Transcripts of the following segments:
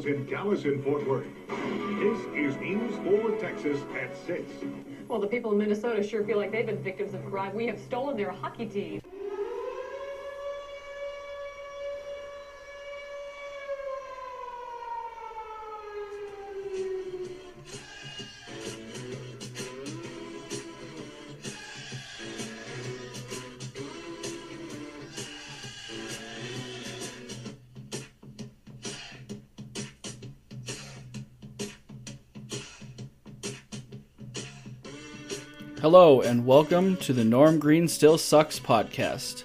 Channel 4 studios in Dallas and Fort Worth. This is News 4 Texas at 6. Well, the people in Minnesota sure feel like they've been victims of crime. We have stolen their hockey team. Hello, and welcome to the Norm Green Still Sucks podcast.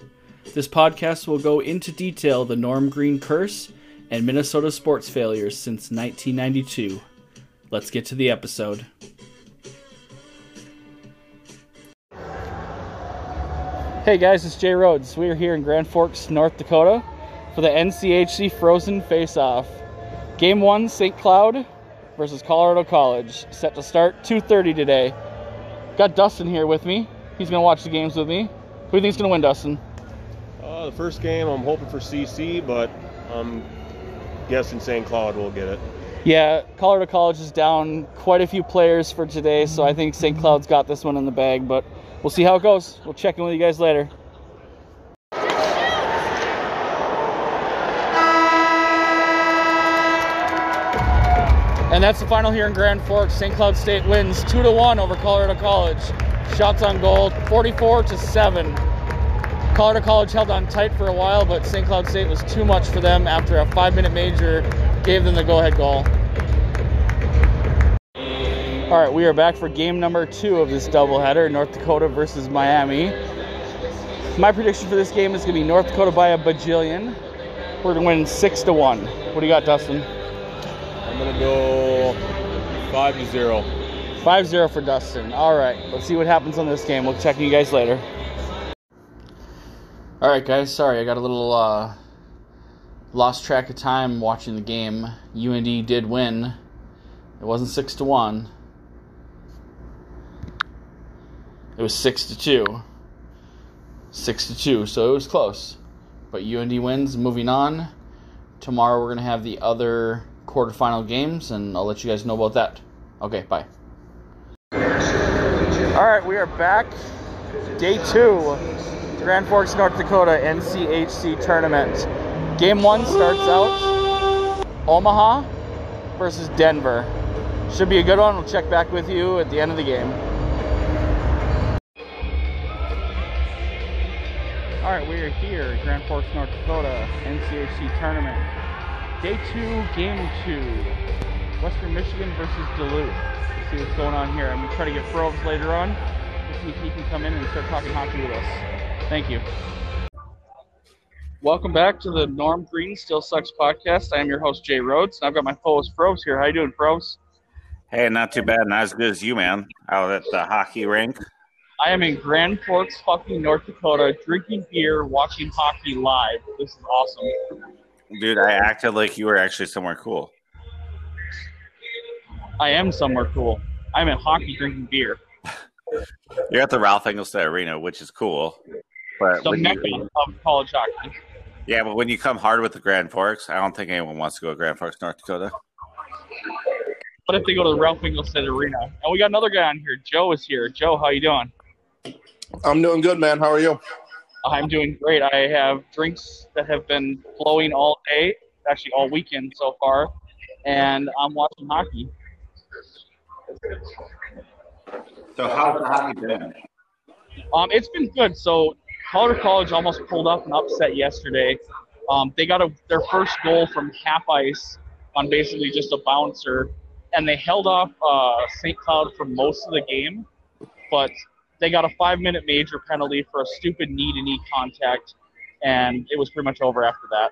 This podcast will go into detail the Norm Green curse and Minnesota sports failures since 1992. Let's get to the episode. Hey guys, it's Jay Rhodes. We are here in Grand Forks, North Dakota for the NCHC Frozen Face Off. Game 1, St. Cloud versus Colorado College, set to start 2:30 today. Got Dustin here with me. He's gonna watch the games with me. Who do you think's gonna win, Dustin? Uh, the first game, I'm hoping for CC, but I'm guessing St. Cloud will get it. Yeah, Colorado College is down quite a few players for today, so I think St. Cloud's got this one in the bag, but we'll see how it goes. We'll check in with you guys later. And that's the final here in Grand Forks. St. Cloud State wins 2 to 1 over Colorado College. Shots on goal 44 to 7. Colorado College held on tight for a while, but St. Cloud State was too much for them after a 5-minute major gave them the go-ahead goal. All right, we are back for game number 2 of this doubleheader, North Dakota versus Miami. My prediction for this game is going to be North Dakota by a bajillion. We're going to win 6 to 1. What do you got, Dustin? I'm gonna go five to zero. 5 0 for Dustin. All right, let's see what happens on this game. We'll check you guys later. All right, guys, sorry, I got a little uh, lost track of time watching the game. UND did win. It wasn't 6 to 1, it was 6 to 2. 6 to 2, so it was close. But UND wins. Moving on. Tomorrow we're going to have the other quarterfinal games, and I'll let you guys know about that. Okay, bye. All right, we are back. Day two, Grand Forks, North Dakota NCHC tournament. Game one starts out Omaha versus Denver. Should be a good one. We'll check back with you at the end of the game. All right, we are here, Grand Forks, North Dakota NCHC tournament. Day two, game two. Western Michigan versus Duluth. Let's see what's going on here. I'm gonna try to get Froves later on. Let's see if he can come in and start talking hockey with us. Thank you. Welcome back to the Norm Green Still Sucks podcast. I am your host Jay Rhodes, and I've got my co-host Froves here. How you doing, Froves? Hey, not too bad. Not as good as you, man. Out at the hockey rink. I am in Grand Forks, fucking North Dakota, drinking beer, watching hockey live. This is awesome. Dude, I acted like you were actually somewhere cool. I am somewhere cool. I'm at hockey drinking beer. You're at the Ralph Engelstad Arena, which is cool. But The when mecca you, of college hockey. yeah, but when you come hard with the Grand Forks, I don't think anyone wants to go to Grand Forks, North Dakota. What if they go to the Ralph Engelstad Arena? And we got another guy on here. Joe is here. Joe, how you doing? I'm doing good, man. How are you? I'm doing great. I have drinks that have been flowing all day, actually all weekend so far, and I'm watching hockey. So how's the hockey been? Um, it's been good. So Colorado College almost pulled up an upset yesterday. Um, they got a, their first goal from half ice on basically just a bouncer, and they held off uh, St. Cloud for most of the game, but they got a five-minute major penalty for a stupid knee-to-knee contact, and it was pretty much over after that.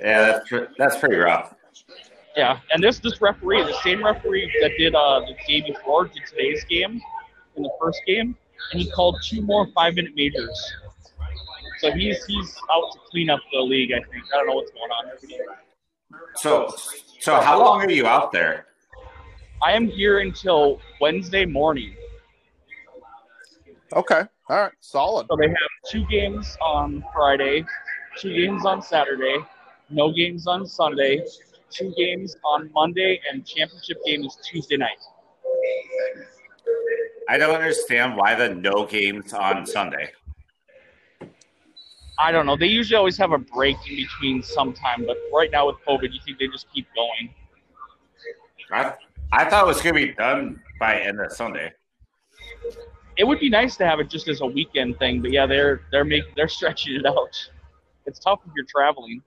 Yeah, that's that's pretty rough. Yeah, and this this referee, the same referee that did uh, the game before, did today's game in the first game, and he called two more five-minute majors. So he's he's out to clean up the league. I think I don't know what's going on. So so how long are you out there? I am here until Wednesday morning. Okay. All right. Solid. So they have two games on Friday, two games on Saturday, no games on Sunday, two games on Monday, and championship game is Tuesday night. I don't understand why the no games on Sunday. I don't know. They usually always have a break in between sometime, but right now with COVID, you think they just keep going. I, I thought it was going to be done by end of Sunday. It would be nice to have it just as a weekend thing, but yeah, they're they're making they're stretching it out. It's tough if you're traveling.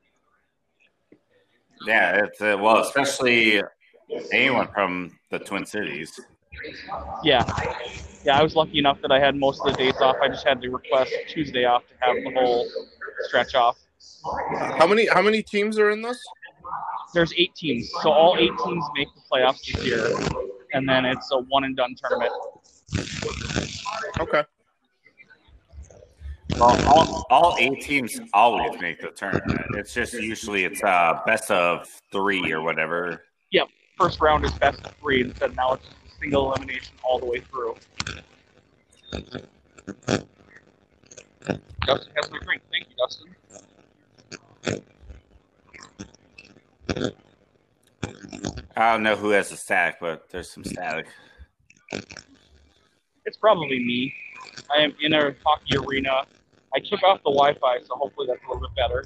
Yeah, it's uh, well, especially anyone from the Twin Cities. Yeah, yeah. I was lucky enough that I had most of the days off. I just had to request Tuesday off to have the whole stretch off. How many how many teams are in this? There's eight teams, so all eight teams make the playoffs this year, and then it's a one and done tournament. Okay. Well, all, all eight teams always make the tournament. It's just usually it's uh best of three or whatever. Yep, first round is best of three instead. Now it's just a single elimination all the way through. Justin has my drink. Thank you, Dustin. I don't know who has the static, but there's some static. It's probably me. I am in a hockey arena. I took off the Wi-Fi, so hopefully that's a little bit better.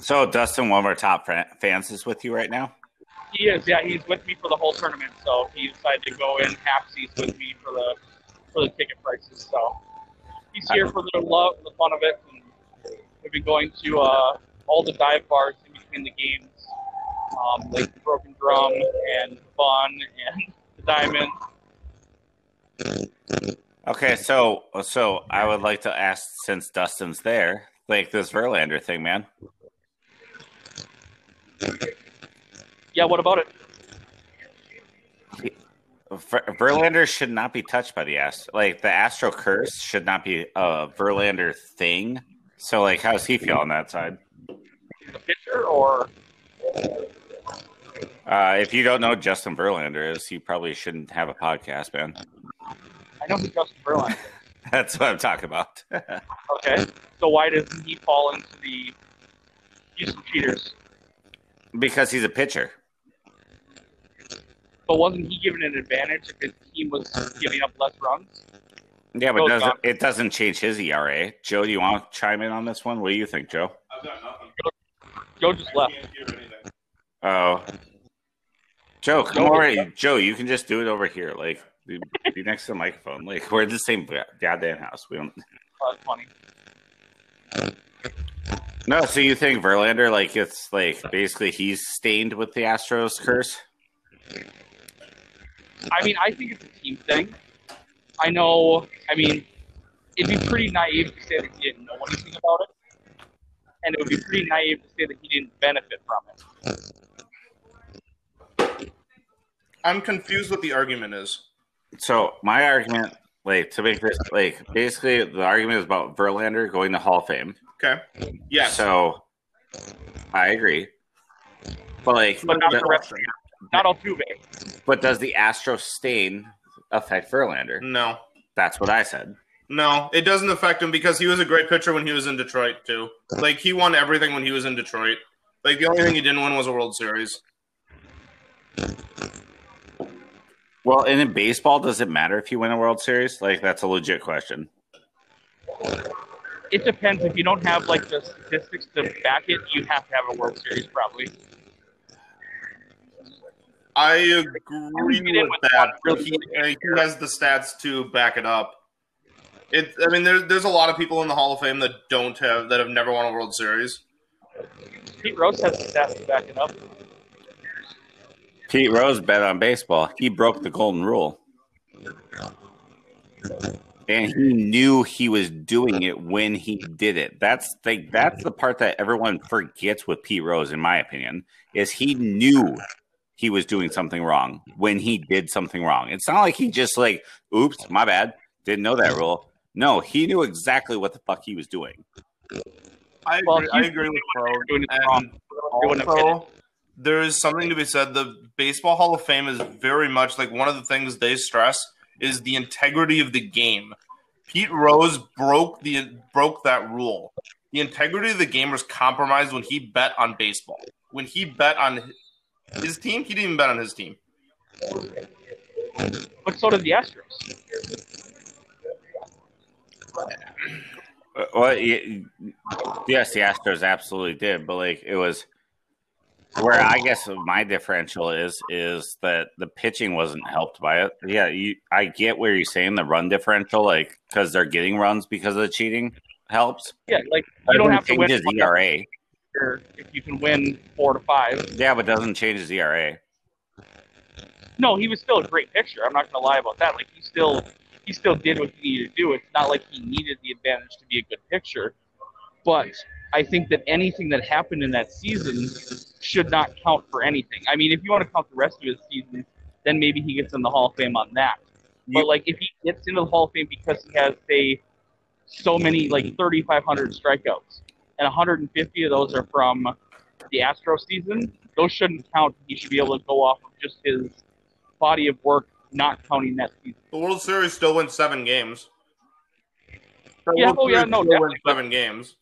So Dustin, one of our top fans, is with you right now. He is, yeah. He's with me for the whole tournament, so he decided to go in half seats with me for the for the ticket prices. So he's here uh-huh. for the love, the fun of it, and we've been going to uh, all the dive bars in between the games, um, like the Broken Drum and Fun and the Diamond. Okay, so so I would like to ask, since Dustin's there, like this Verlander thing, man. Yeah, what about it? Ver- Verlander should not be touched by the Astro. Like the Astro curse should not be a Verlander thing. So, like, how does he feel on that side? The pitcher or Uh, if you don't know who Justin Verlander is, you probably shouldn't have a podcast, man. I know who Justin Verlander. is. That's what I'm talking about. Okay, so why doesn't he fall into the Houston Cheaters? because he's a pitcher. But wasn't he given an advantage if his team was giving up less runs? Yeah, but doesn't, it doesn't change his ERA. Joe, do you want to chime in on this one? What do you think, Joe? Joe just left. Oh, Joe, come Joe- over. Joe, you can just do it over here. Like, be, be next to the microphone. Like, we're in the same goddamn house. We don't. Oh, that's funny. No, so you think Verlander, like, it's like basically he's stained with the Astros curse? I mean, I think it's a team thing. I know. I mean, it'd be pretty naive to say that he didn't know anything about it, and it would be pretty naive to say that he didn't benefit from it. I'm confused what the argument is. So my argument, like, to make this, like, basically the argument is about Verlander going to Hall of Fame. Okay. Yes. So I agree. But like, But not but- the rest of Not Altuve. But does the Astro stain affect Verlander? no. That's what I said. No, it doesn't affect him because he was a great pitcher when he was in Detroit too. Like he won everything when he was in Detroit. Like the only thing he didn't win was a World Series. Well, and in baseball, does it matter if you win a World Series? Like, that's a legit question. It depends. If you don't have like the statistics to back it, you have to have a World Series probably. I agree with with that. really he, he has the stats to back it up. It. I mean, there's there's a lot of people in the Hall of Fame that don't have that have never won a World Series. Pete Rose has the stats to back it up. Pete Rose bet on baseball. He broke the golden rule. And he knew he was doing it when he did it. That's the that's the part that everyone forgets with Pete Rose, in my opinion, is he knew he was doing something wrong mm-hmm. when he did something wrong. It's not like he just like, oops, my bad, didn't know that mm-hmm. rule. No, he knew exactly what the fuck he was doing. I Well, agree, I agree with Pro. And wrong. They wouldn't have hit also, there is something to be said. The Baseball Hall of Fame is very much like one of the things they stress is the integrity of the game. Pete Rose broke the broke that rule. The integrity of the game was compromised when he bet on baseball. When he bet on his team, he didn't even bet on his team. But so did the Astros. Uh, Well, yes, the Astros absolutely did, but like it was where I guess my differential is is that the pitching wasn't helped by it. Yeah, you, I get where you're saying the run differential, like because they're getting runs because of the cheating helps. Yeah, like you don't have to win his ERA. If you can win four to five. Yeah, but doesn't change his ERA. No, he was still a great pitcher. I'm not going to lie about that. Like he still he still did what he needed to do. It's not like he needed the advantage to be a good pitcher, but I think that anything that happened in that season should not count for anything. I mean, if you want to count the rest of his season, then maybe he gets in the Hall of Fame on that. But like if he gets into the Hall of Fame because he has say so many like 3,500 strikeouts and 150 of those are from the Astro season, those shouldn't count. He should be able to go off of just his body of work, not counting that season. The World Series still wins seven games. The Yeah, World oh, yeah, no, still wins definitely. seven games.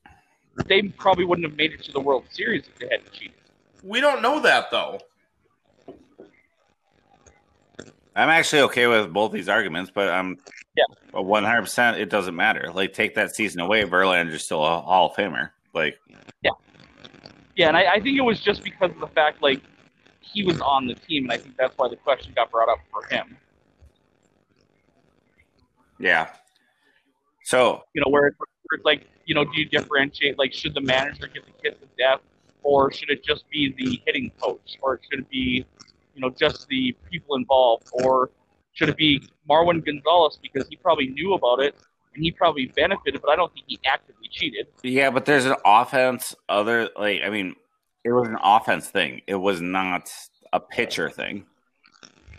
They probably wouldn't have made it to the World Series if they hadn't cheated. We don't know that though. I'm actually okay with both these arguments, but I'm Yeah. 100. percent It doesn't matter. Like take that season away, Verlander's still a Hall of Famer. Like Yeah, yeah, and I, I think it was just because of the fact like he was on the team, and I think that's why the question got brought up for him. yeah. So You know, where it's, where like, you know, do you differentiate? Like, should the manager give the kiss of death, or should it just be the hitting coach, or should it be, you know, just the people involved, or should it be Marwin Gonzalez because he probably knew about it and he probably benefited, but I don't think he actively cheated. Yeah, but there's an offense. Other like, I mean, it was an offense thing. It was not a pitcher thing.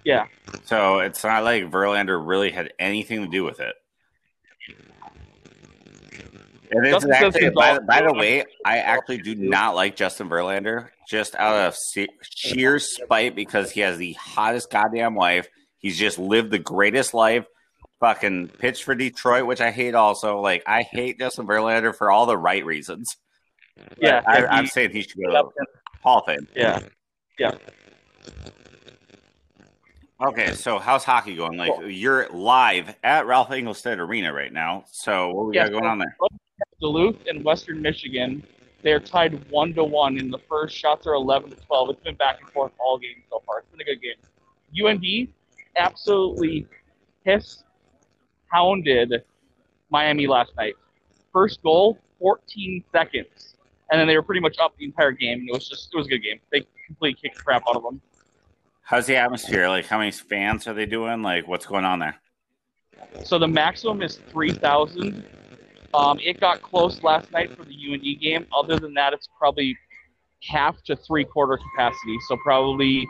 Yeah. So it's not like Verlander really had anything to do with it. And Justin actually, by, by the way, I actually do not like Justin Verlander just out of sheer spite because he has the hottest goddamn wife. He's just lived the greatest life. Fucking pitched for Detroit, which I hate also. Like, I hate Justin Verlander for all the right reasons. Yeah, I, yeah, I'm saying he should go to the Hall of Fame. Yeah. Yeah. Okay, so how's hockey going? Like you're live at Ralph Engelstad Arena right now. So what we Yeah, got going on there? Duluth and Western Michigan, they're tied one to one in the first. Shots are eleven to twelve. It's been back and forth all game so far. It's been a good game. UND absolutely piss hounded Miami last night. First goal, 14 seconds, and then they were pretty much up the entire game. And it was just it was a good game. They completely kicked crap out of them. How's the atmosphere? Like how many fans are they doing? Like what's going on there? So the maximum is 3,000. Um, it got close last night for the UND game. Other than that, it's probably half to three quarter capacity. So probably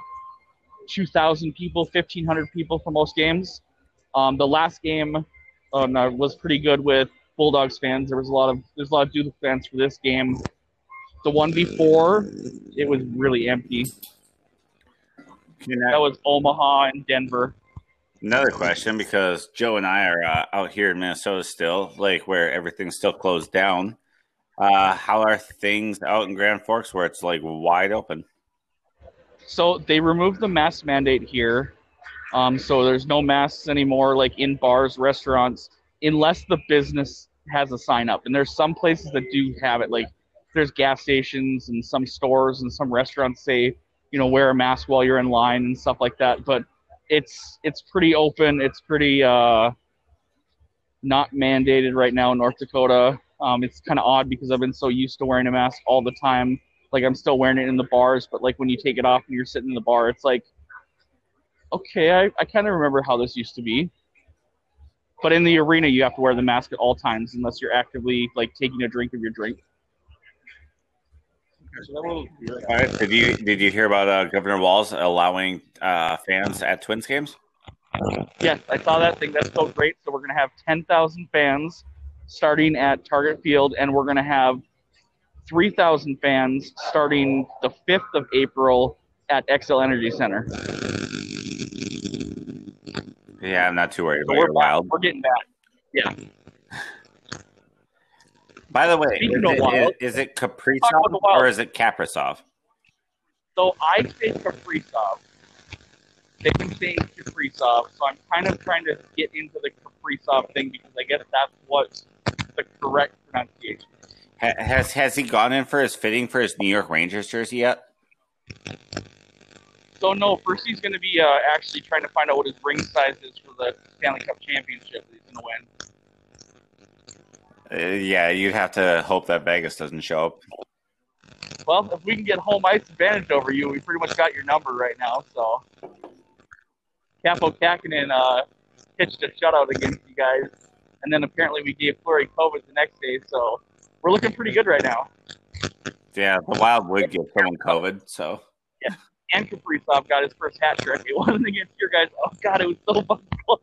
2,000 people, 1,500 people for most games. Um, the last game no, was pretty good with Bulldogs fans. There was a lot of there's a lot of Duke fans for this game. The one before, it was really empty. That was Omaha and Denver. Another question because Joe and I are uh, out here in Minnesota still, like where everything's still closed down. Uh, how are things out in Grand Forks where it's like wide open? So they removed the mask mandate here. Um, so there's no masks anymore, like in bars, restaurants, unless the business has a sign up. And there's some places that do have it, like there's gas stations and some stores and some restaurants say, you know, wear a mask while you're in line and stuff like that. But it's it's pretty open. It's pretty uh, not mandated right now in North Dakota. Um, it's kind of odd because I've been so used to wearing a mask all the time like I'm still wearing it in the bars, but like when you take it off and you're sitting in the bar, it's like, okay, I, I kind of remember how this used to be. But in the arena, you have to wear the mask at all times unless you're actively like taking a drink of your drink. All right. Did you did you hear about uh, Governor Walz allowing uh, fans at Twins games? Yes, I saw that thing. That's so great. So we're gonna have 10,000 fans starting at Target Field, and we're gonna have 3,000 fans starting the 5th of April at Xcel Energy Center. Yeah, I'm not too worried So about we're your wild. We're getting back. Yeah. By the way, is it, wild- is, is it Talk about the Kaprizov or is it Kaprizov? So I say Kaprizov. They've been saying Kaprizov, so I'm kind of trying to get into the Kaprizov thing because I guess that's what the correct pronunciation. Ha- Has has he gone in for his fitting for his New York Rangers jersey yet? So no, first he's going to be uh, actually trying to find out what his ring size is for the Stanley Cup championship that he's going to win. Uh, yeah, you'd have to hope that Vegas doesn't show up. Well, if we can get home ice advantage over you, we pretty much got your number right now. So, Kaapo Kahkonen uh, pitched a shutout against you guys, and then apparently we gave Fleury COVID the next day. So we're looking pretty good right now. Yeah, the Wild would give someone COVID, so And Kaprizov got his first hat trick. It wasn't against your guys. Oh God, it was so fucking close.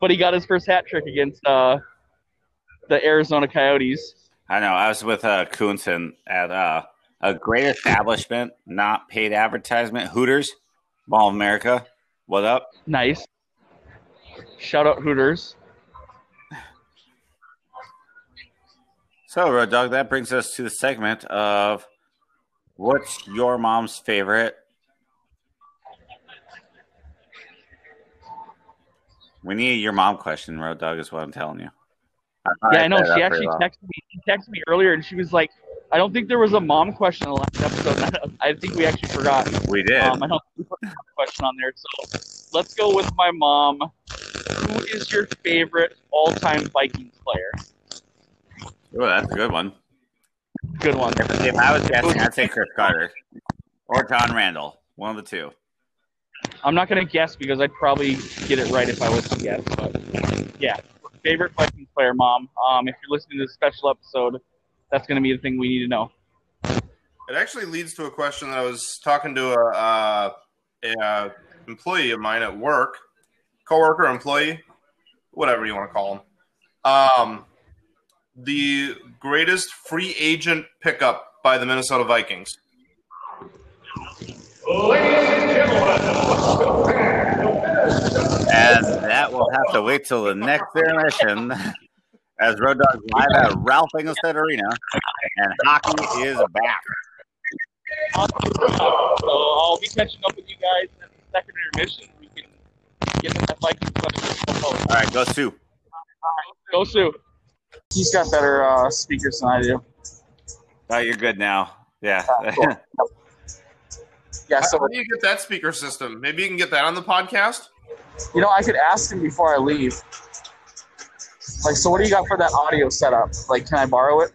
But he got his first hat trick against uh, the Arizona Coyotes. I know. I was with uh, Coonson at uh, a great establishment, not paid advertisement. Hooters, Mall of America. What up? Nice. Shout out Hooters. So, Road Dog, that brings us to the segment of what's your mom's favorite? We need your mom question, Road Dog, is what I'm telling you. thought Yeah, I know. She actually texted me. She texted me earlier, and she was like, "I don't think there was a mom question in the last episode. I think we actually forgot. We did. Um, I don't think we put a mom question on there. So let's go with my mom. Who is your favorite all-time Vikings player? oh, that's a good one. Good one. If, if I was guessing, I'd say Cris Carter or John Randle. One of the two. I'm not gonna guess because I'd probably get it right if I was to guess. But yeah, favorite Vikings player, mom. Um, if you're listening to this special episode, that's gonna be the thing we need to know. It actually leads to a question that I was talking to a, uh, a uh, employee of mine at work, coworker, employee, whatever you want to call him. Um, the greatest free agent pickup by the Minnesota Vikings. And that will have to wait till the next intermission as Road Dog live at Ralph Engelstad Arena. And hockey is back. So I'll be catching up with you guys in the second intermission. We can get to that Vikings question. All right, go Sioux. Go Sioux. He's got better uh, speakers than I do. Oh, you're good now. Yeah. Yeah, So How so do you get that speaker system? Maybe you can get that on the podcast. you know I could ask him before I leave. Like, so what do you got for that audio setup? Like, can I borrow it?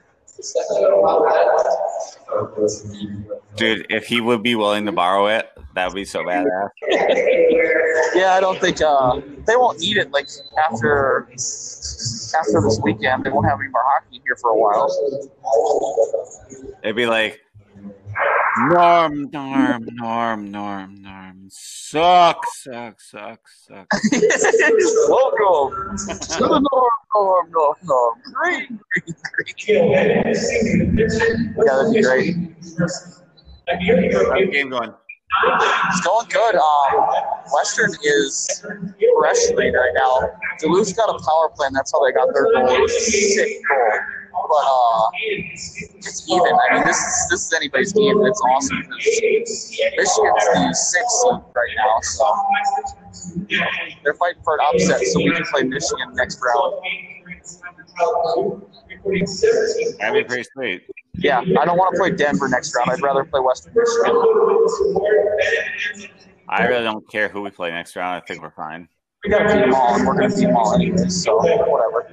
Dude, if he would be willing to borrow it, that would be so badass. Yeah, I don't think uh, they won't need it. Like after after this weekend, they won't have any more hockey here for a while. It'd be like Norm, Norm, Norm, Norm, Norm. Suck, suck, suck, suck. Welcome to the Norm, Norm, Norm, Norm. Green, green, green. Yeah, that'd be great. How's the game going? It's going good. Um, Western is frustrated right now. Duluth got a power play, and that's how they got their goal. It was a sick goal. But uh, it's even. I mean, this is this is anybody's game. and It's awesome because Michigan's the sixth seed right now, so they're fighting for an upset, so we can play Michigan next round. That'd be pretty sweet. Yeah, I don't want to play Denver next round. I'd rather play Western Michigan. I really don't care who we play next round. I think we're fine. We got to beat them all, and we're going to beat them all anyways. So whatever.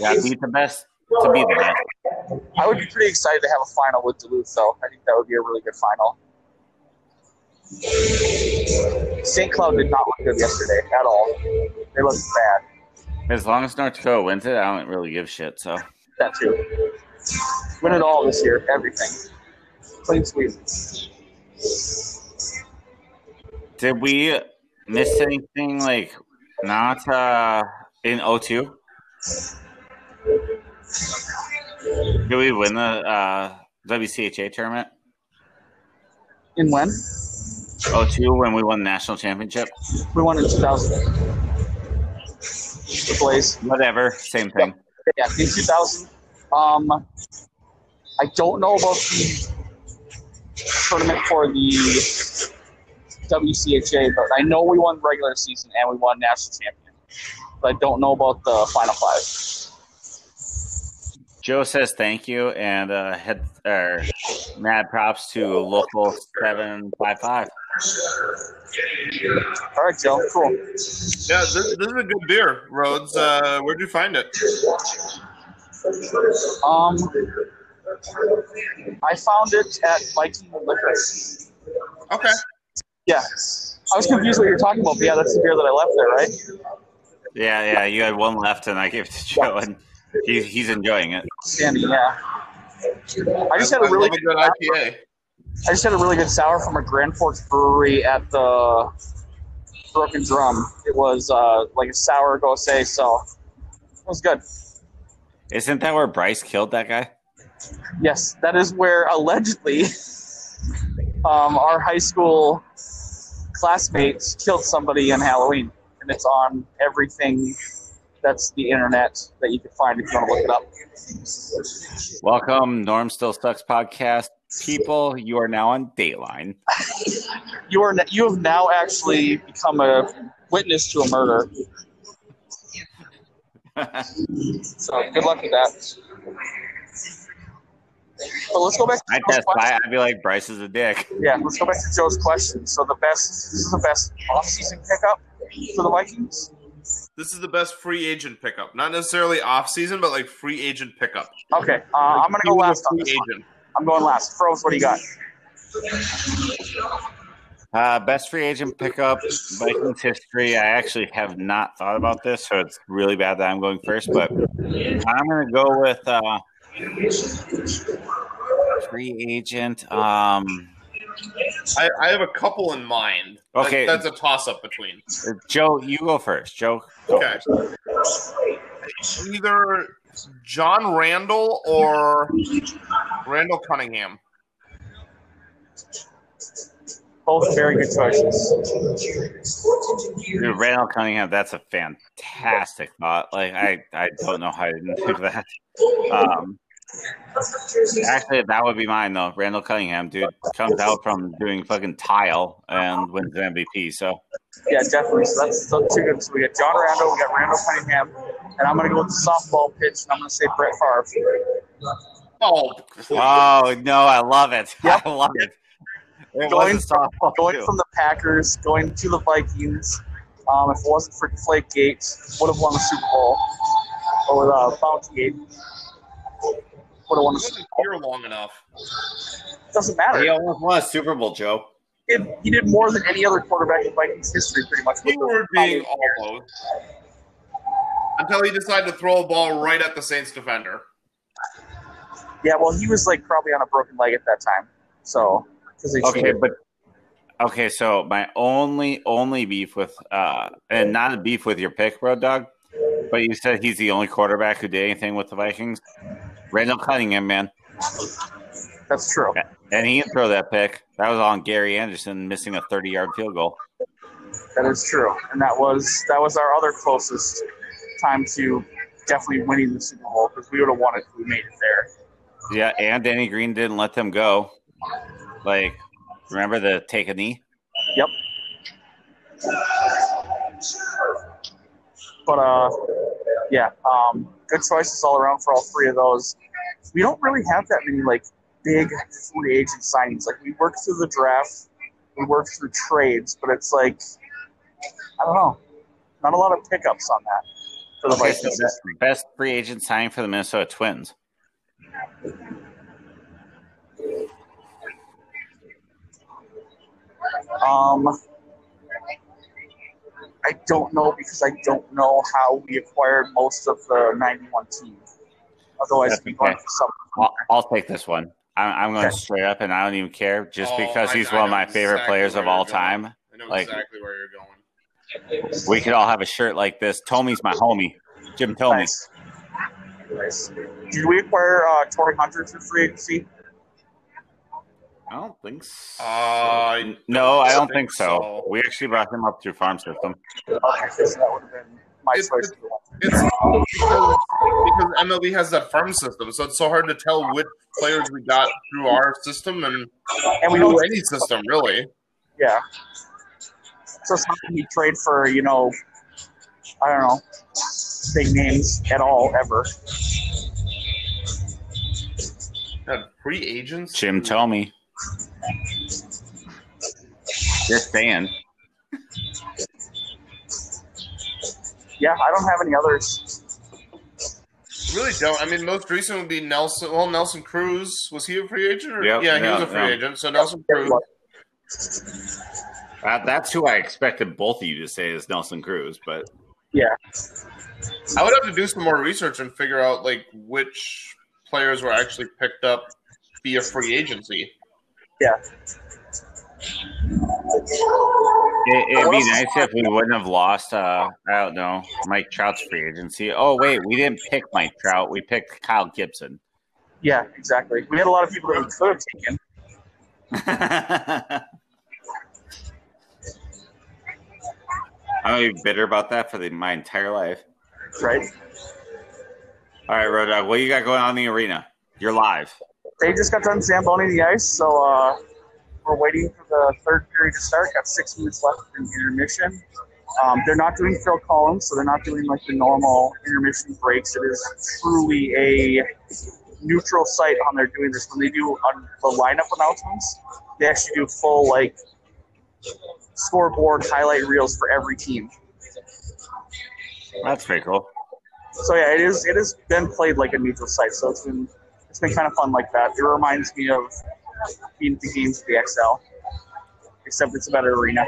Yeah, beat the best to be the best. I would be pretty excited to have a final with Duluth, though. I think that would be a really good final. St. Cloud did not look good yesterday at all. They looked bad. As long as North Dakota wins it, I don't really give shit. So That too. Win it all this year. Everything. Clean sweep. did we miss anything like not uh, in O2? Did we win the uh, WCHA tournament? In when? O2 when we won the national championship? We won in 2000. The Blaze. Whatever, same thing. Yeah, in 2000. Um, I don't know about the tournament for the WCHA, but I know we won regular season and we won national champion. But I don't know about the final five. Joe says thank you and uh, head or mad props to local seven five five. All right, Joe. Cool. Yeah, this, this is a good beer, Rhodes. Uh, where'd you find it? Um, I found it at Viking Liquor. Okay. Yeah. I was confused what you were talking about, but yeah, that's the beer that I left there, right? Yeah, yeah. You had one left, and I gave it to Joe, and he, he's enjoying it. Sandy, yeah. I just had a really good, good IPA. I just had a really good sour from a Grand Forks brewery at the Broken Drum. It was uh, like a sour gose, so it was good. Isn't that where Bryce killed that guy? Yes, that is where allegedly um, our high school classmates killed somebody on Halloween, and it's on everything that's the internet that you can find if you want to look it up. Welcome, Norm Still Sucks podcast. People, you are now on Dateline. You are you have now actually become a witness to a murder. So good luck with that. But let's go back to I Joe's test. question. I, I'd be like, Bryce is a dick. Yeah, let's go back to Joe's question. So the best this is the best off-season pickup for the Vikings. This is the best free agent pickup. Not necessarily off season, but like free agent pickup. Okay, uh, I'm gonna go last on free this one. agent. I'm going last. Froze, what do you got? Uh, best free agent pickup, Vikings history. I actually have not thought about this, so it's really bad that I'm going first. But I'm going to go with uh, free agent. Um, I, I have a couple in mind. Okay. that's a toss up between. Joe, you go first. Joe, go Okay. Either John Randle or Randall Cunningham. Both very good choices. Dude, Randall Cunningham, that's a fantastic thought. Like I, I don't know how I didn't think of that. Um, actually, that would be mine though. Randall Cunningham, dude, comes out from doing fucking tile and wins the MVP. So Yeah, definitely. So that's so two good. So we got John Randle, we got Randall Cunningham, and I'm gonna go with the softball pitch, and I'm gonna say Brett Favre. Oh, Oh no, I love it. Yep. I love it. It Going was a softball Going too. from the Packers, going to the Vikings. Um, if it wasn't for Deflategate, would have won the Super Bowl. Or the Bounty Gate. Would have won the Super wasn't Bowl. here long enough. Doesn't matter. He almost won a Super Bowl, Joe. It, he did more than any other quarterback in Vikings history, pretty much. He were being almost until he decided to throw a ball right at the Saints defender. Yeah, well, he was like probably on a broken leg at that time. So, because they Okay, but okay, so my only only beef with uh and not a beef with your pick, Road Dog, but you said he's the only quarterback who did anything with the Vikings. Randall Cunningham, man. that's true. And he didn't throw that pick. That was on Gary Anderson missing a thirty yard field goal. That is true, and that was that was our other closest time to definitely winning the Super Bowl because we would have won it if we made it there. Yeah, and Denny Green didn't let them go. Like, remember the take a knee? Yep. But uh, yeah, um, good choices all around for all three of those. We don't really have that many like big free agent signings. Like we work through the draft, we work through trades, but it's like I don't know, not a lot of pickups on that for the Okay, Vikings. best, best free agent signing for the Minnesota Twins. Um, I don't know because I don't know how we acquired most of the 91 team. Otherwise, That's we okay. some. I'll, I'll take this one. I'm, I'm going Okay. straight up, and I don't even care, just Oh, because I- he's I one of my favorite exactly players of all going. time. I know Like- exactly where you're going. We could all have a shirt like this. Thome's my homie, Jim Thome. Nice. Nice. Did we acquire uh, Torii Hunter through free agency? I don't think so. Uh, no, I don't think think so. so. We actually brought him up through farm system. Okay, so that would have been my It's- It's because, because MLB has that farm system, so it's so hard to tell which players we got through our system and And we through don't, any system really. yeah. So something we trade for, you know, I don't know, big names at all ever. Had free agents. Jim Thome. Just saying. Yeah, I don't have any others. Really don't. I mean, most recent would be Nelson. Well, Nelson Cruz was he a free agent? Or? Yep, yeah, he yeah, was a free yeah. agent. So Nelson Cruz. Uh, that's who I expected both of you to say is Nelson Cruz, but Yeah, I would have to do some more research and figure out like which players were actually picked up via free agency. Yeah. it, it'd be nice if we wouldn't have lost. Uh, I don't know Mike Trout's free agency. Oh wait, we didn't pick Mike Trout. We picked Kyle Gibson. Yeah, exactly. We had a lot of people that we could have taken. I'm gonna be bitter about that for the, my entire life. right? All right, Road Dog, what you got going on in the arena? You're live. They just got done zamboning the ice, so uh, we're waiting for the third period to start. Got six minutes left in intermission. Um, they're not doing Phil Collins, so they're not doing like the normal intermission breaks. It is truly a neutral site on they're doing this. When they do on the lineup announcements, they actually do full like scoreboard highlight reels for every team. That's pretty cool. So yeah, it is. It has been played like a neutral site, so it's been it's been kind of fun like that. It reminds me of being at the games at the Xcel, except it's a better arena.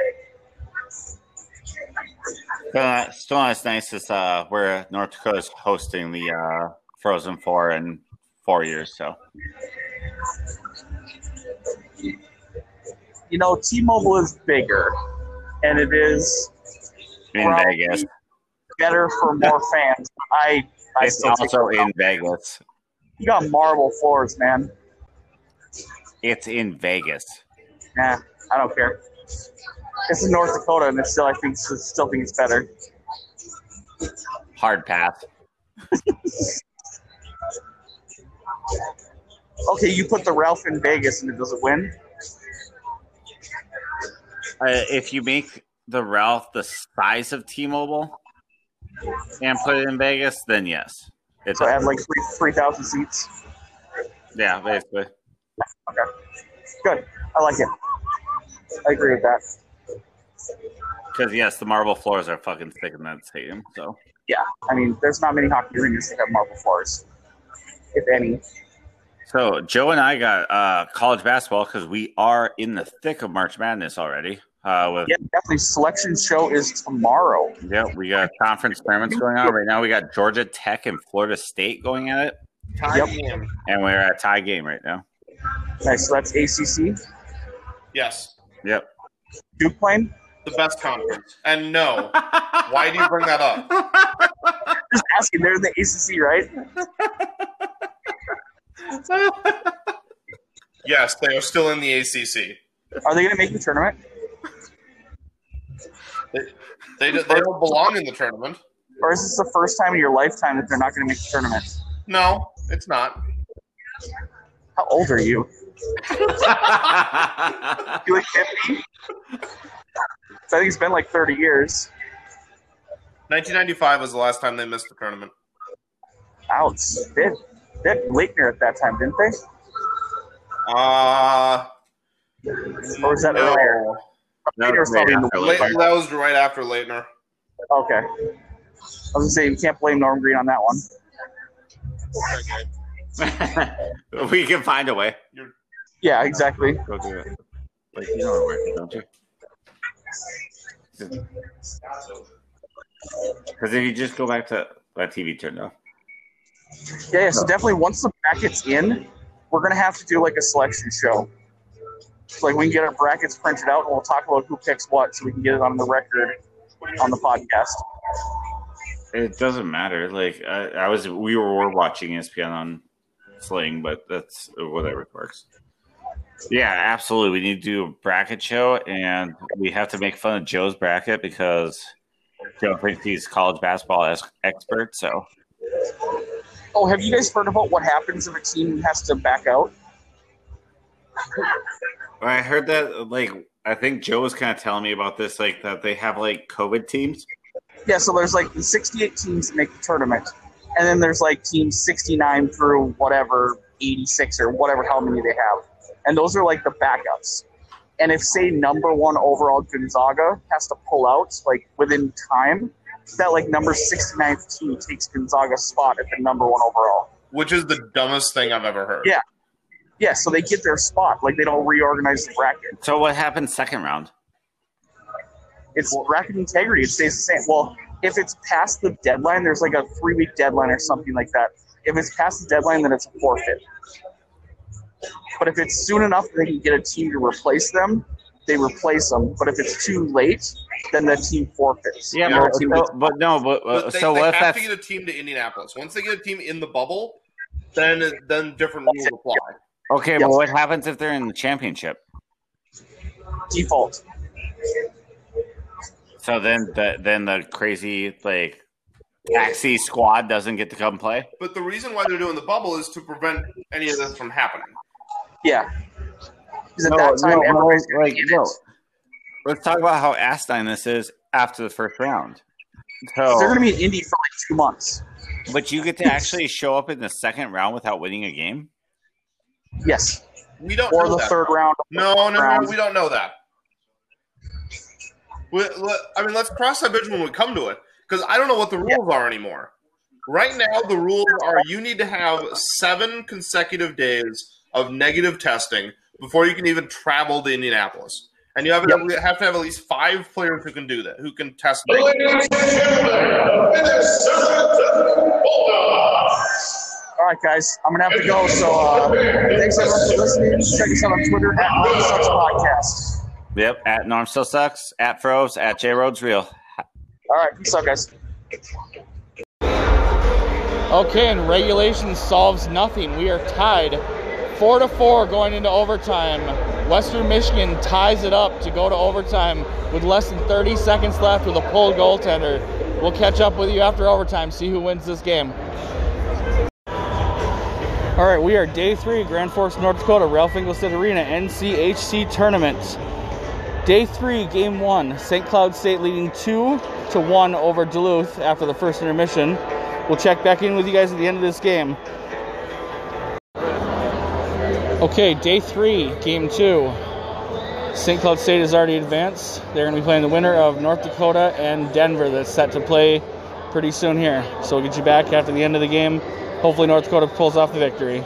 Uh, still not as nice as uh, where North Dakota's hosting the uh, Frozen Four in four years. So You know, T-Mobile is bigger, and it is in Vegas, better for more fans. I I it's also in Vegas. You got marble floors, man. It's in Vegas. Nah, I don't care. This is North Dakota, and it's still I think still think it's better. Hard path. Okay, you put the Ralph in Vegas, and it doesn't win. Uh, if you make the Ralph the size of T-Mobile and put it in Vegas, then yes, it's So add like three three thousand seats. yeah, basically. Okay, good. I like it. I agree with that. Because yes, the marble floors are fucking thick in that stadium. So Yeah, I mean, there's not many hockey arenas that have marble floors, if any. So Joe and I got uh, college basketball because we are in the thick of March Madness already. Uh, with Yeah, definitely. Selection show is tomorrow. yeah, we got conference tournaments going on right now. We got Georgia Tech and Florida State going at it, Tie Yep. game. and we're at tie game right now. Nice. So that's ACC. Yes, Yep. Duke playing. the best conference. And no, why do you bring that up? Just asking. They're in the ACC, right? Yes, they are still in the ACC. Are they going to make the tournament? They, they don't belong in the tournament. Or is this the first time in your lifetime that they're not going to make the tournament? No, it's not. How old are you? You like 50? So I think it's been like 30 years. 1995 was the last time they missed the tournament. Ouch. They had, they had Laettner at that time, didn't they? Uh, Or was that earlier? No. Was probably in the La- that was right after Laettner. Okay. I was going to say, you can't blame Norm Green on that one. we can find a way. Yeah, exactly. Go do it. Like you know where, don't you? Because if you just go back to that TV turned off. Yeah, yeah, so definitely once the packet's in, we're going to have to do like a selection show. Like we can get our brackets printed out and we'll talk about who picks what so we can get it on the record on the podcast. It doesn't matter. Like I, I was, we were watching ESPN on Sling, but that's whatever works. Yeah, absolutely. We need to do a bracket show, and we have to make fun of Joe's bracket because Joe thinks he's college basketball ex- expert, so Oh, have you guys heard about what happens if a team has to back out? I heard that like I think Joe was kind of telling me about this, like that they have like COVID teams. Yeah, so there's like 68 teams that make the tournament, and then there's like teams 69 through whatever 86 or whatever how many they have, and those are like the backups. And if say number one overall Gonzaga has to pull out like within time, that like number 69th team takes Gonzaga's spot at the number one overall. Which is the dumbest thing I've ever heard. Yeah. Yeah, so they get their spot. Like they don't reorganize the bracket. So what happens second round? It's bracket integrity. It stays the same. Well, if it's past the deadline, there's like a three week deadline or something like that. If it's past the deadline, then it's a forfeit. But if it's soon enough they can get a team to replace them, they replace them. But if it's too late, then the team forfeits. Yeah, And but, team so, but no, but uh, But they, so they what if have to get a team to Indianapolis. Once they get a team in the bubble, then then different rules apply. Okay? Yes. But what happens if they're in the championship? default. So then the then the crazy like taxi squad doesn't get to come play. But the reason why they're doing the bubble is to prevent any of this from happening. Yeah. Because at No, that time, no, everybody's no, like, no. Let's talk about how asinine this is after the first round. So they're going to be in Indy for like two months. but you get to actually show up in the second round without winning a game. Yes. We don't Or know the that. third round. No, no, no, round. we don't know that. We, I mean, let's cross that bridge when we come to it, because I don't know what the rules are anymore. Right now, the rules are you need to have seven consecutive days of negative testing before you can even travel to Indianapolis, and you have, Yep. have to have at least five players who can do that, who can test negative. All right, guys, I'm gonna have to go. So uh, thanks everyone for listening. Check us out on Twitter at North Sucks Podcast. Yep. At Norm still sucks. At Froze. At J Rhodes Real. All right, peace out, guys. Okay, and regulation solves nothing. We are tied four to four going into overtime. Western Michigan ties it up to go to overtime with less than 30 seconds left with a pulled goaltender. We'll catch up with you after overtime, see who wins this game. All right, we are day three, Grand Forks, North Dakota, Ralph Engelstad Arena, NCHC tournament. Day three, game one. St. Cloud State leading two to one over Duluth after the first intermission. We'll check back in with you guys at the end of this game. Okay, day three, game two. St. Cloud State has already advanced. They're going to be playing the winner of North Dakota and Denver that's set to play pretty soon here. So we'll get you back after the end of the game. Hopefully, North Dakota pulls off the victory.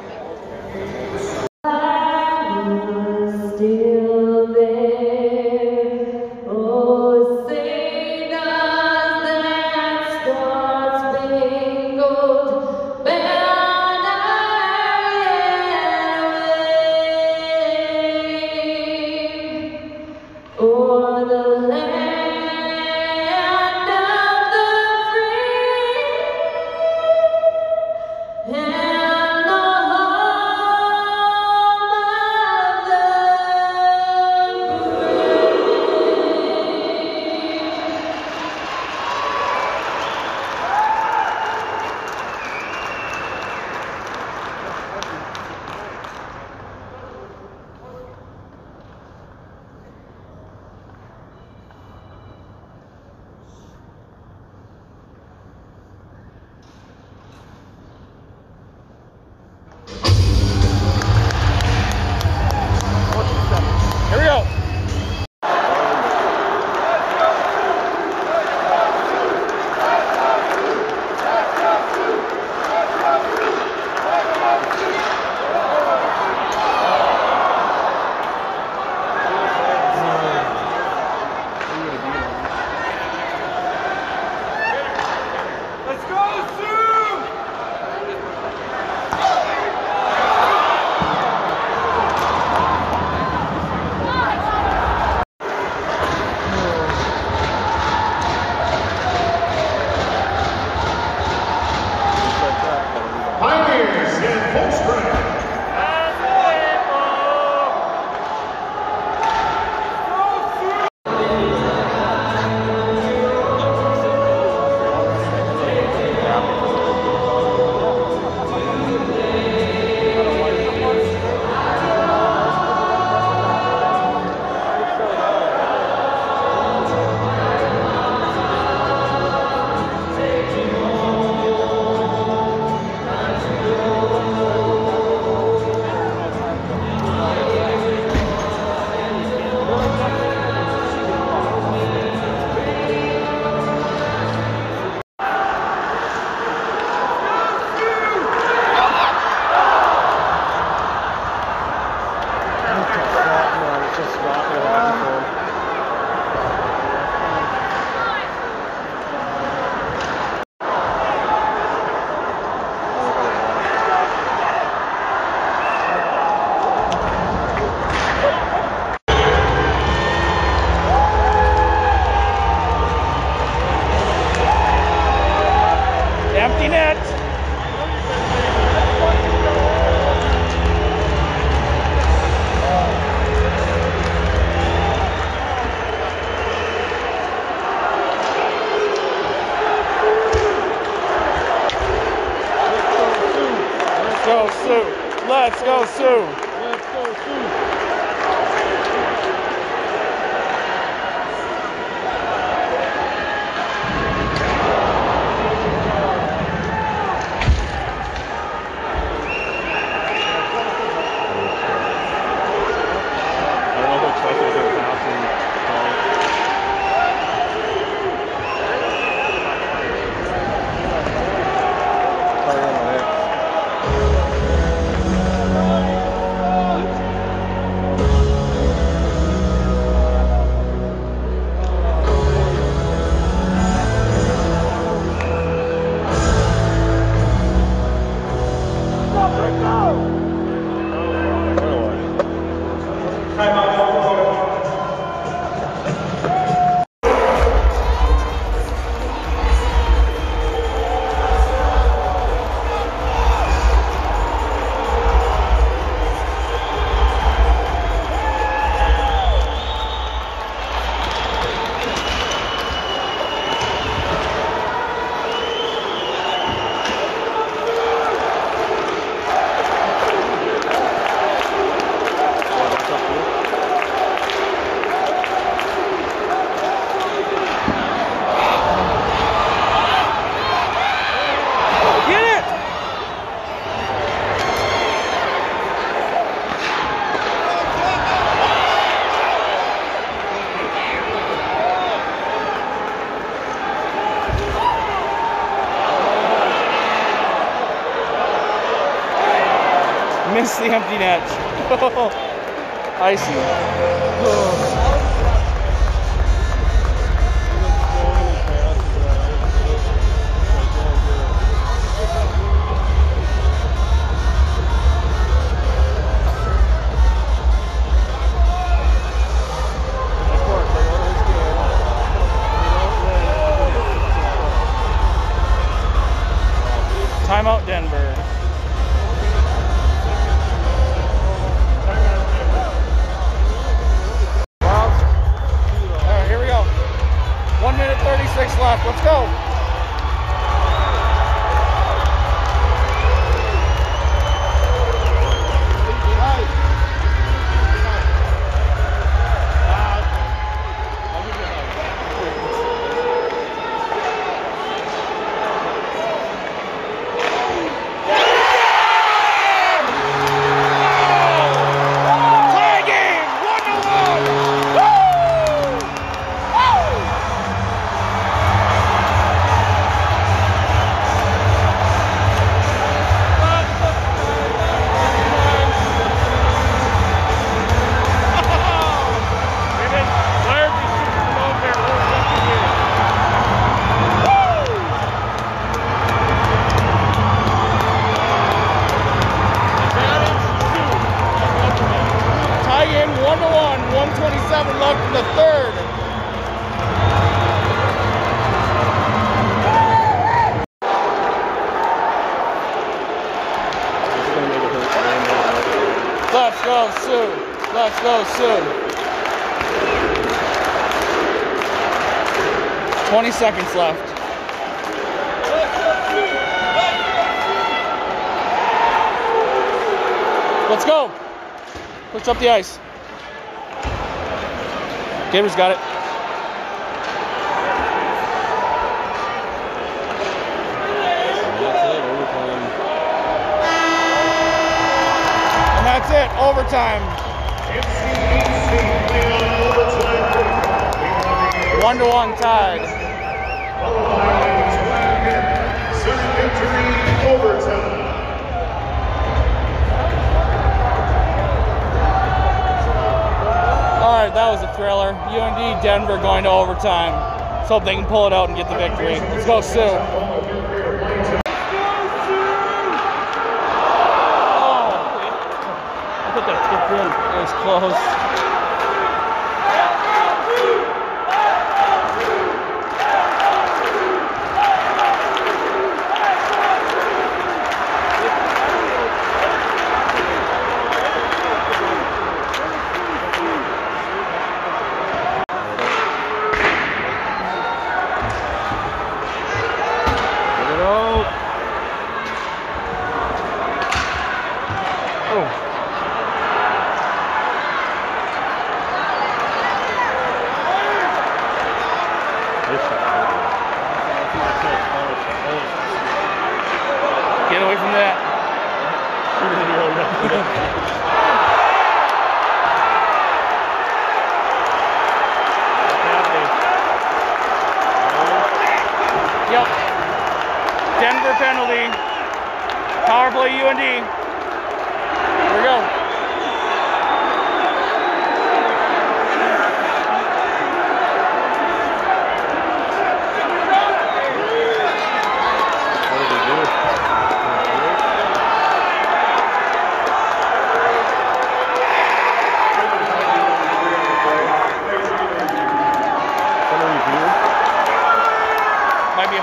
Let's go, Sioux. Let's go, Sioux. The empty net. Icy. Seconds left. Let's go. Push up the ice. Gabriel's got it. And that's it. Overtime. One to one tied. Overtime. All right, that was a thriller. UND Denver going to overtime. Let's hope they can pull it out and get the victory. Let's go, Sioux. Oh, I thought that tipped in. It was close.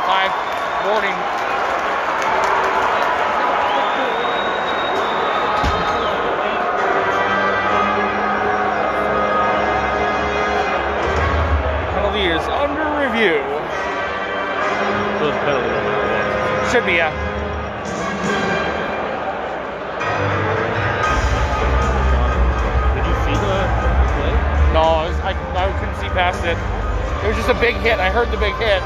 5 warning penalty is under review. Should be, a. Did you see the play? No, was, I, I couldn't see past it. It was just a big hit. I heard the big hit.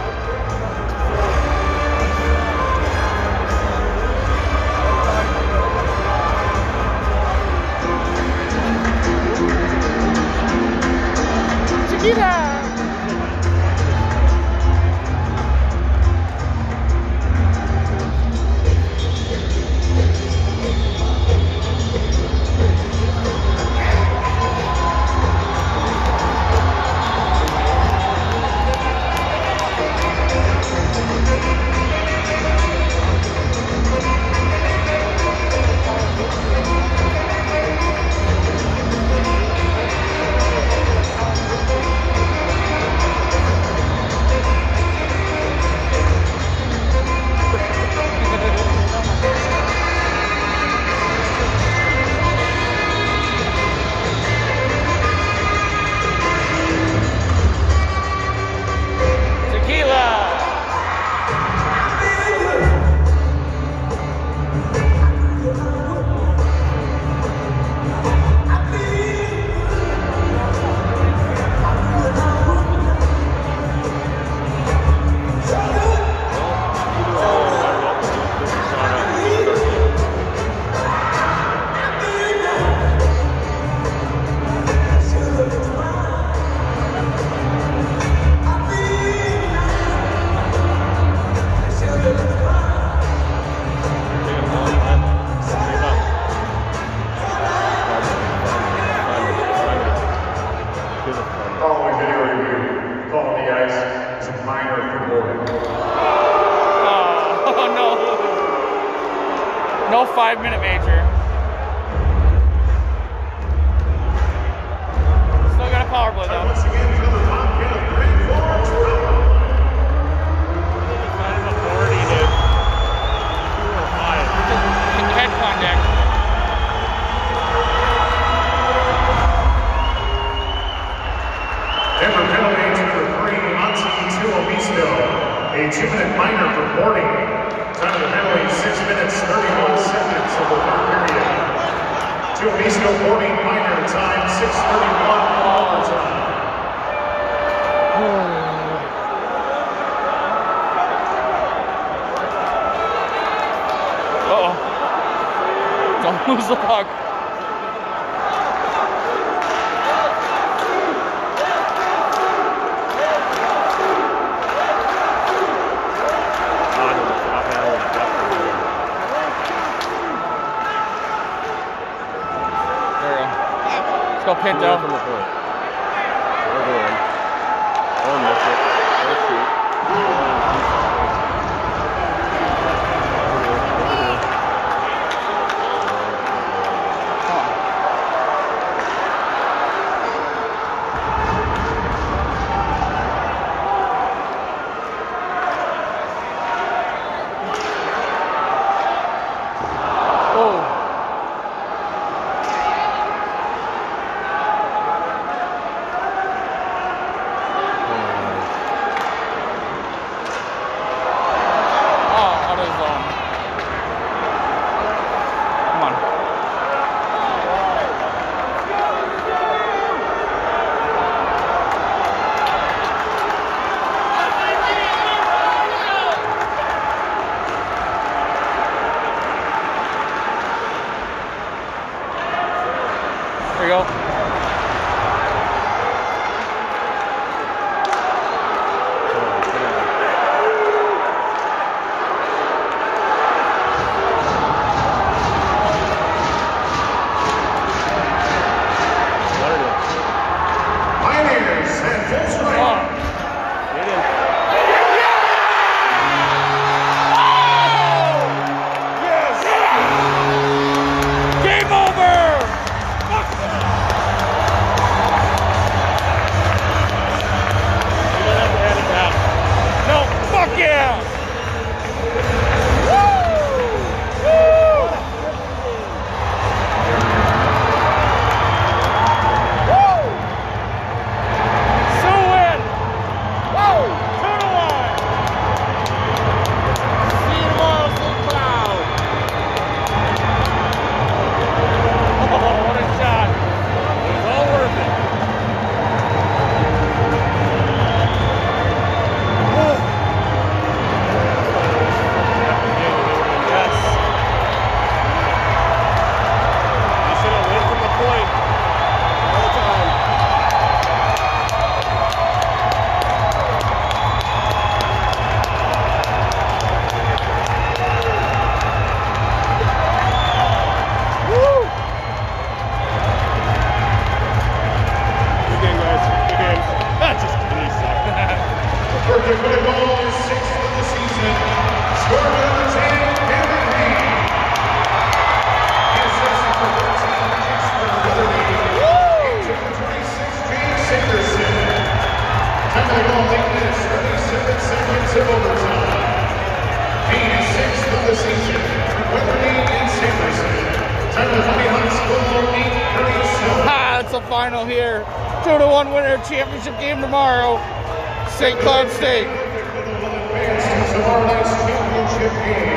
St. Cloud State. advance to tomorrow night's championship game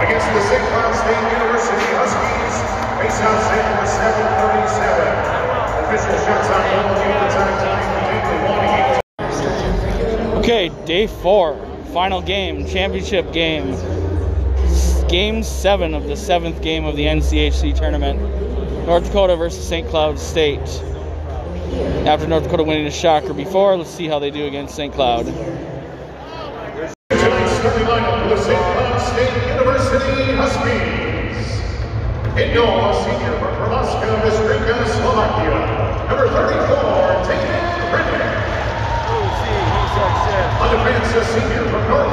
against the St. Cloud State University Huskies. Face out set for 737. Official shots on goal, the time, Gateway 1 8. Okay, day four, final game, championship game. Game seven of the seventh game of the NCHC tournament. North Dakota versus St. Cloud State. After North Dakota winning a shocker before, let's see how they do against St. Cloud. Tonight's St. Cloud State University Huskies. Senior from. Number 34, David Hrenak. On defense, a senior from North.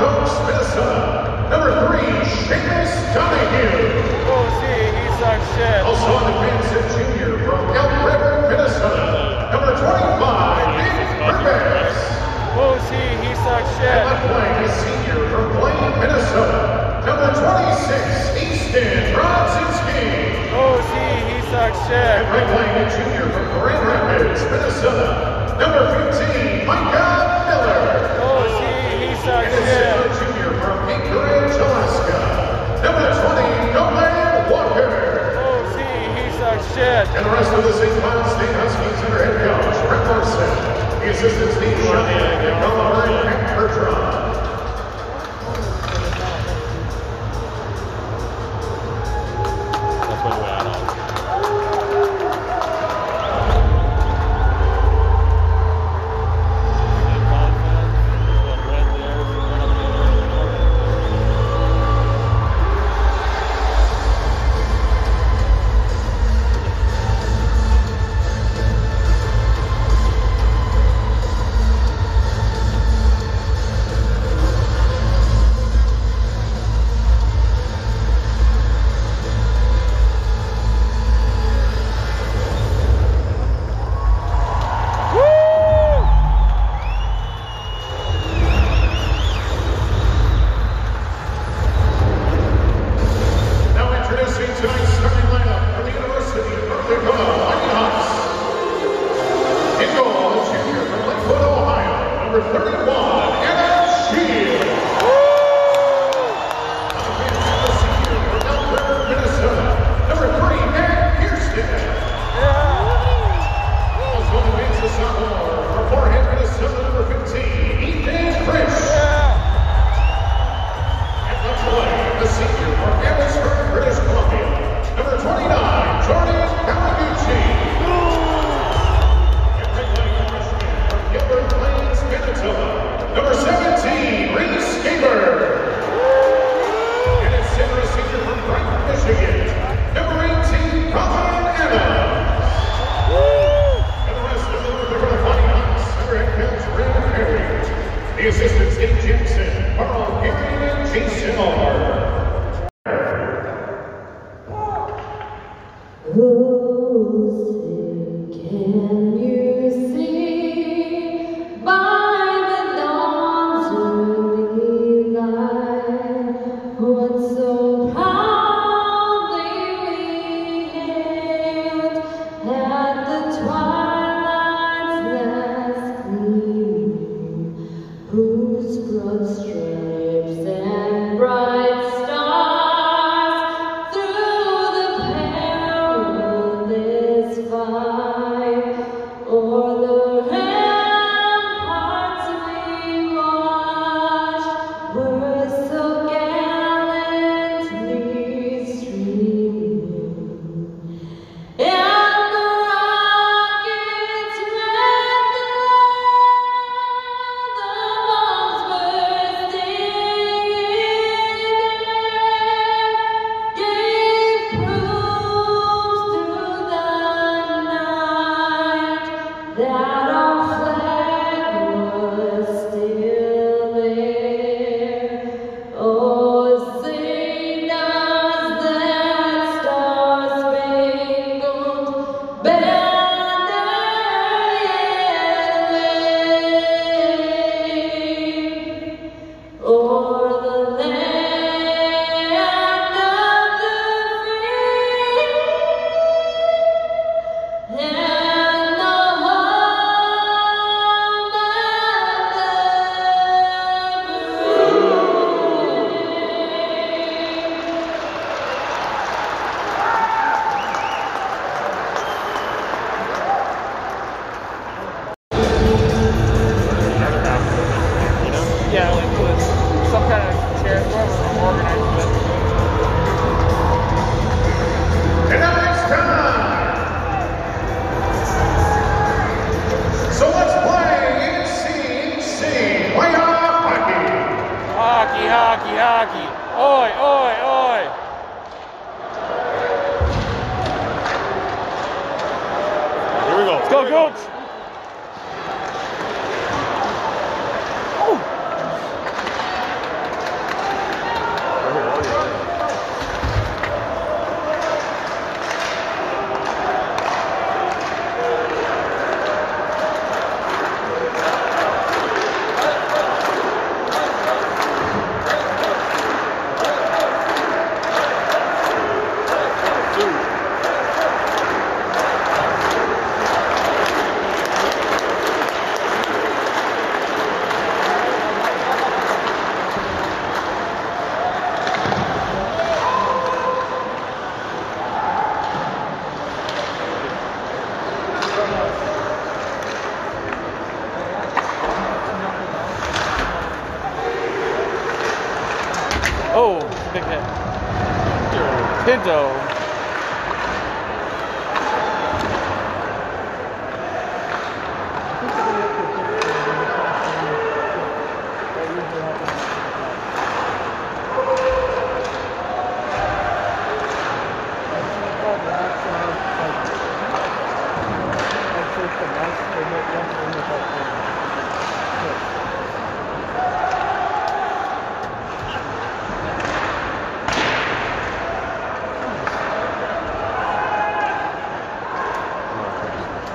Number three, Seamus Donohue. A junior from Elk River, Minnesota. Number 25, Nick Rivers. And left flank, a senior from Blaine, Minnesota. Number 26, Easton Brodzinski. And right flank, a junior from Grand Rapids, Minnesota. Number 15, Micah Miller. And a senior junior from Anchorage, Alaska. Number 20, And the rest of the St. Cloud State Huskies under head coach Brett Larson. The assistants Nick Oliver, and Hank Bertrand.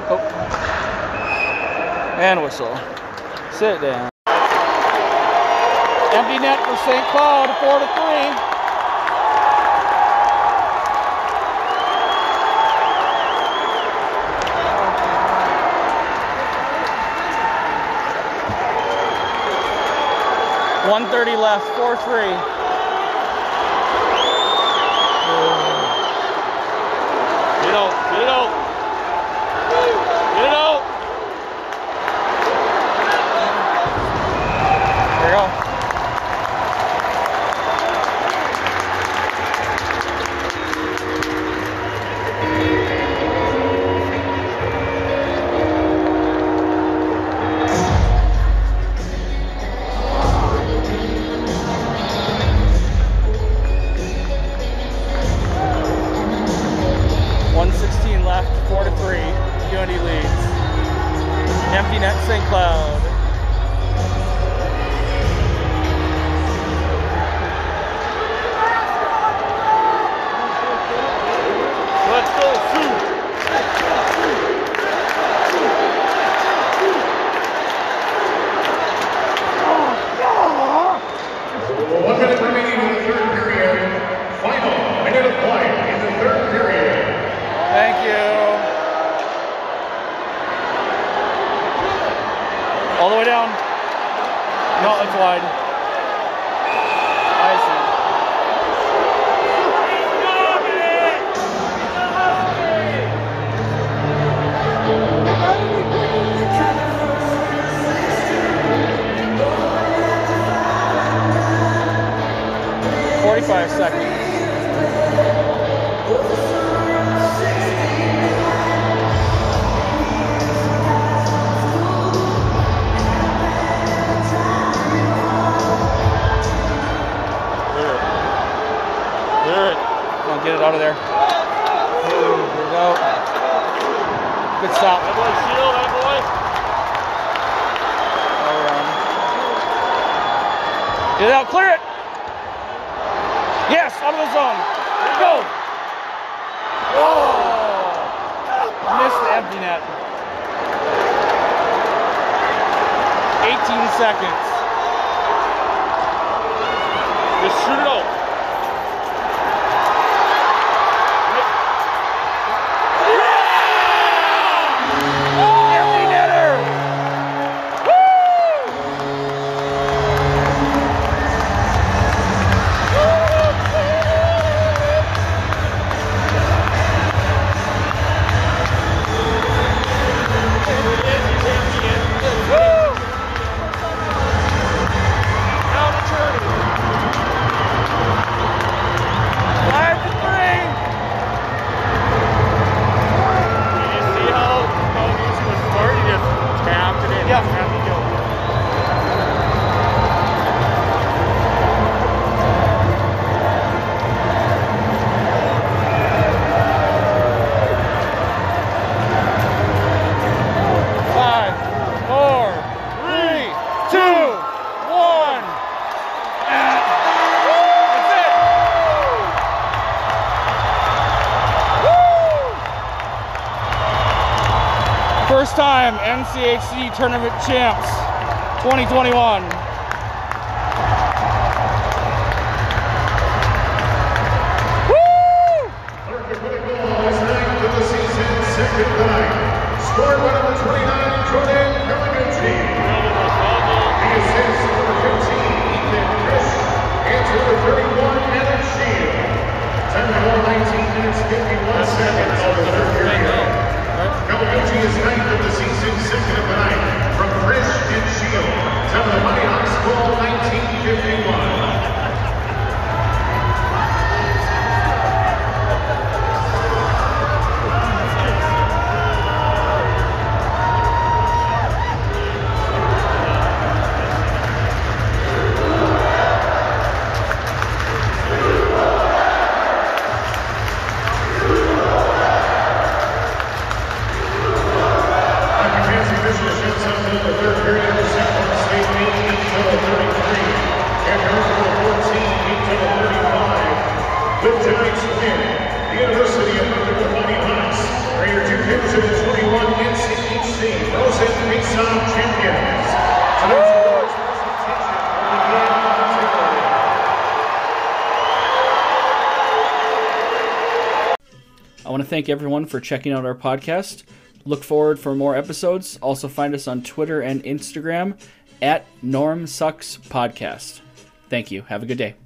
Oh. And whistle. Sit down. Empty net for St. Cloud, 4 to 3. 130 left, 4-3. 45 seconds. time NCHC Tournament Champs 2021. thank everyone for checking out our podcast. Look forward for more episodes. Also, find us on Twitter and Instagram at Norm Sucks Podcast. Thank you. Have a good day.